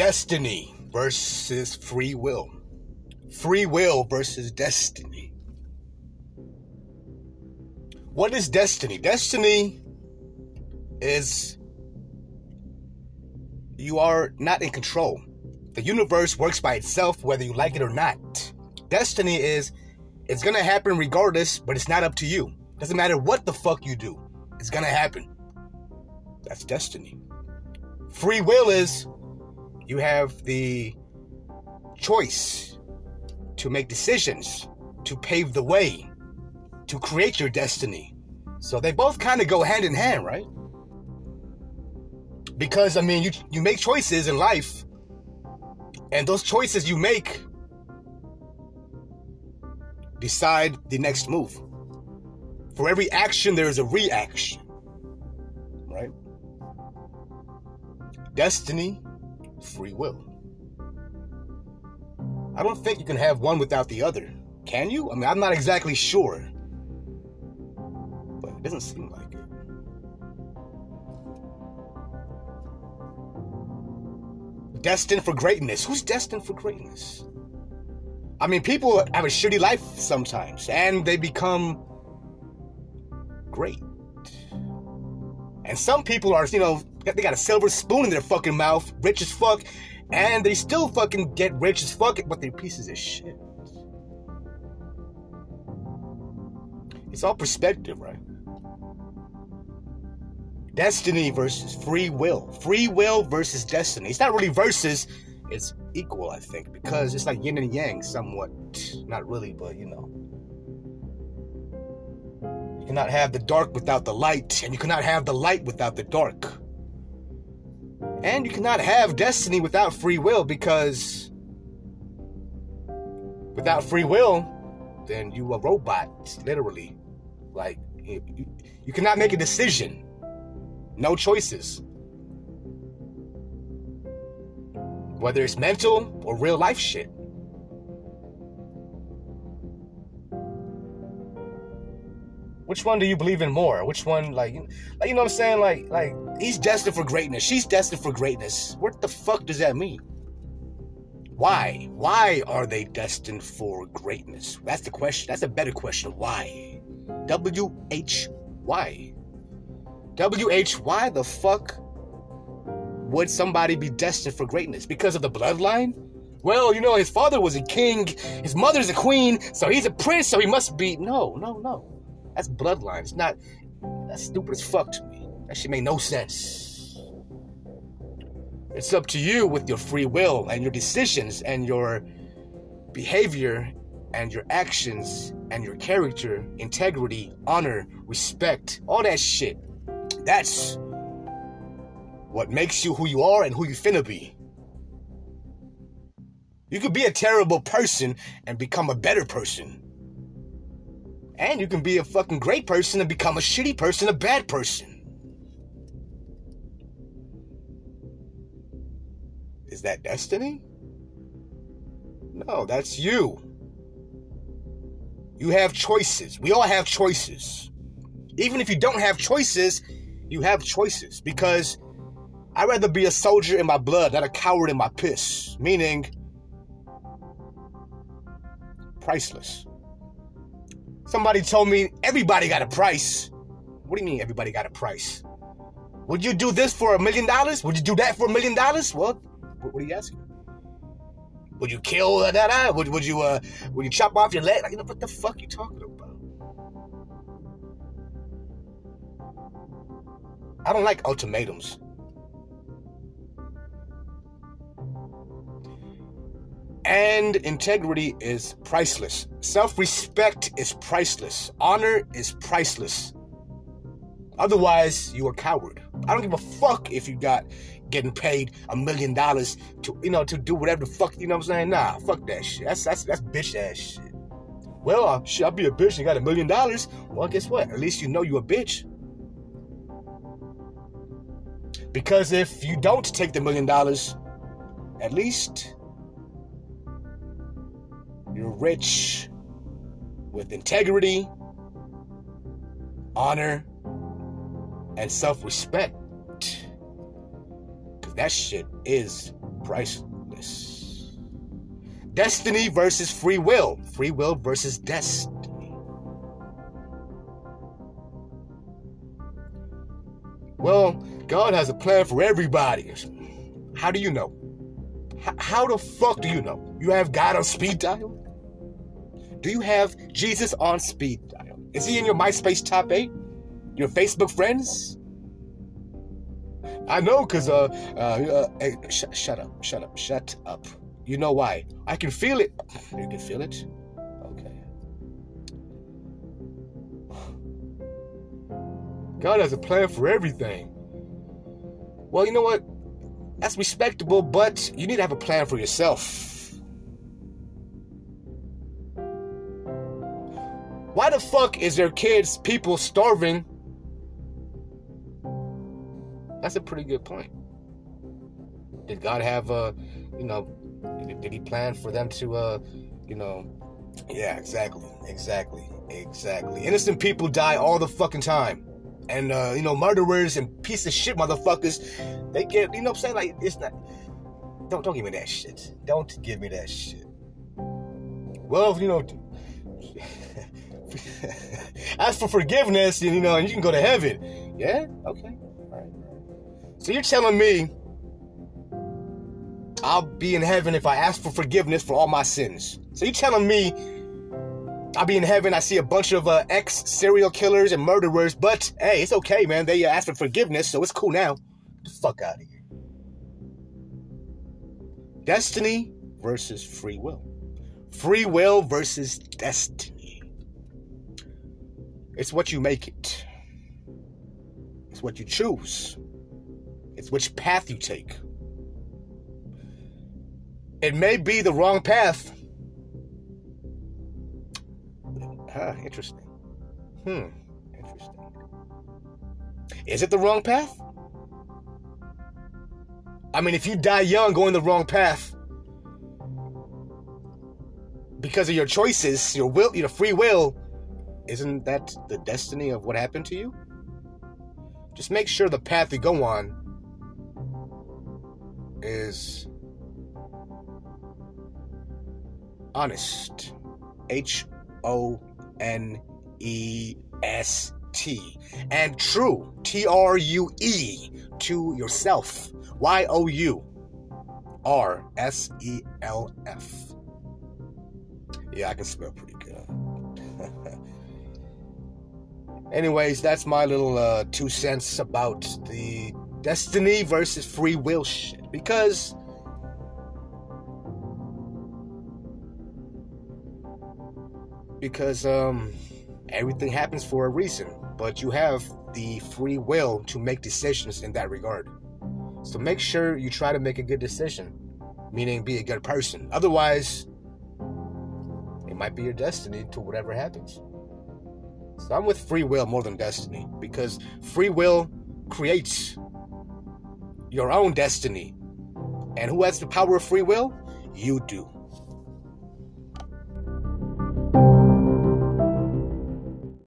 destiny versus free will. Free will versus destiny. What is destiny? Destiny is you are not in control. The universe works by itself whether you like it or not. Destiny is it's gonna happen regardless, but it's not up to you. Doesn't matter what the fuck you do, it's gonna happen. That's destiny. Free will is you have the choice to make decisions, to pave the way, to create your destiny. So they both kind of go hand in hand, right? Because I mean, you you make choices in life, and those choices you make decide the next move. For every action, there is a reaction, right? Destiny, free will. I don't think you can have one without the other. Can you? I mean, I'm not exactly sure. But it doesn't seem like it. Destined for greatness. Who's destined for greatness? I mean, people have a shitty life sometimes, and they become great. And some people are, you know, they got a silver spoon in their fucking mouth, rich as fuck, and they still fucking get rich as fuck, but they're pieces of shit. It's all perspective, right? Destiny versus free will. Free will versus destiny. It's not really versus, it's equal, I think, because it's like yin and yang somewhat. Not really, but you know. You cannot have the dark without the light, and you cannot have the light without the dark. And you cannot have destiny without free will because without free will, then you a robot, literally. Like you, you cannot make a decision. No choices. Whether it's mental or real life shit. Which one do you believe in more? Which one, like, like you know what I'm saying? Like, like he's destined for greatness. She's destined for greatness. What the fuck does that mean? Why? Why are they destined for greatness? That's the question. That's a better question. Why? W H Y. W H. Why the fuck would somebody be destined for greatness? Because of the bloodline? Well, you know, his father was a king, his mother's a queen, so he's a prince, so he must be. No, no, no. That's bloodline. It's not. That's stupid as fuck to me. That made no sense. It's up to you with your free will and your decisions and your behavior and your actions and your character, integrity, honor, respect, all that shit. That's what makes you who you are and who you finna be. You could be a terrible person and become a better person. And you can be a fucking great person and become a shitty person, a bad person. Is that destiny? No, that's you. You have choices. We all have choices. Even if you don't have choices, you have choices because I'd rather be a soldier in my blood, not a coward in my piss. Meaning, priceless. Somebody told me everybody got a price. What do you mean everybody got a price? Would you do this for a million dollars? Would you do that for a million dollars? Well, what are you asking? Would you kill that? Uh, would, would you uh, would you chop off your leg? Like, you know, what the fuck you talking about? I don't like ultimatums. And integrity is priceless. Self respect is priceless. Honor is priceless. Otherwise, you are a coward. I don't give a fuck if you got getting paid a million dollars to, you know, to do whatever the fuck, you know what I'm saying? Nah, fuck that shit. That's that's that's bitch ass shit. Well, uh, shit, I'll be a bitch and got a million dollars. Well, guess what? At least you know you a bitch. Because if you don't take the million dollars, at least you're rich with integrity, honor, and self respect. That shit is priceless. Destiny versus free will. Free will versus destiny. Well, God has a plan for everybody. How do you know? H- how the fuck do you know? You have God on speed dial? Do you have Jesus on speed dial? Is he in your MySpace top eight? Your Facebook friends? I know, cause uh, uh, uh hey, sh- shut up, shut up, shut up. You know why? I can feel it. You can feel it. Okay. God has a plan for everything. Well, you know what? That's respectable, but you need to have a plan for yourself. Why the fuck is there kids, people starving? That's a pretty good point. Did God have a, you know, did, he plan for them to, uh, you know, yeah, exactly, exactly, exactly. Innocent people die all the fucking time. And, uh, you know, murderers and piece of shit motherfuckers, they get, you know what I'm saying? Like, it's not, don't, don't give me that shit. Don't give me that shit. Well, you know, ask for forgiveness, you know, and you can go to heaven. Yeah? Okay. Right. So you're telling me I'll be in heaven if I ask for forgiveness for all my sins. So you're telling me I'll be in heaven, I see a bunch of uh, ex serial killers and murderers, but hey, it's okay, man. They uh, asked for forgiveness, so it's cool now. Get the fuck out of here. Destiny versus free will. Free will versus destiny. It's what you make it. It's what you choose. It's which path you take. It may be the wrong path. Interesting. Hmm, interesting. Is it the wrong path? I mean, if you die young going the wrong path because of your choices, your will, your free will, isn't that the destiny of what happened to you? Just make sure the path you go on is honest. H O N E S T. And true. T R U E. To yourself. Y O U R S E L F. Yeah, I can spell pretty good. Anyways, that's my little uh, two cents about the destiny versus free will shit. Because because um everything happens for a reason, but you have the free will to make decisions in that regard. So make sure you try to make a good decision, meaning be a good person. Otherwise, it might be your destiny to whatever happens. I'm with free will more than destiny because free will creates your own destiny. And who has the power of free will? You do.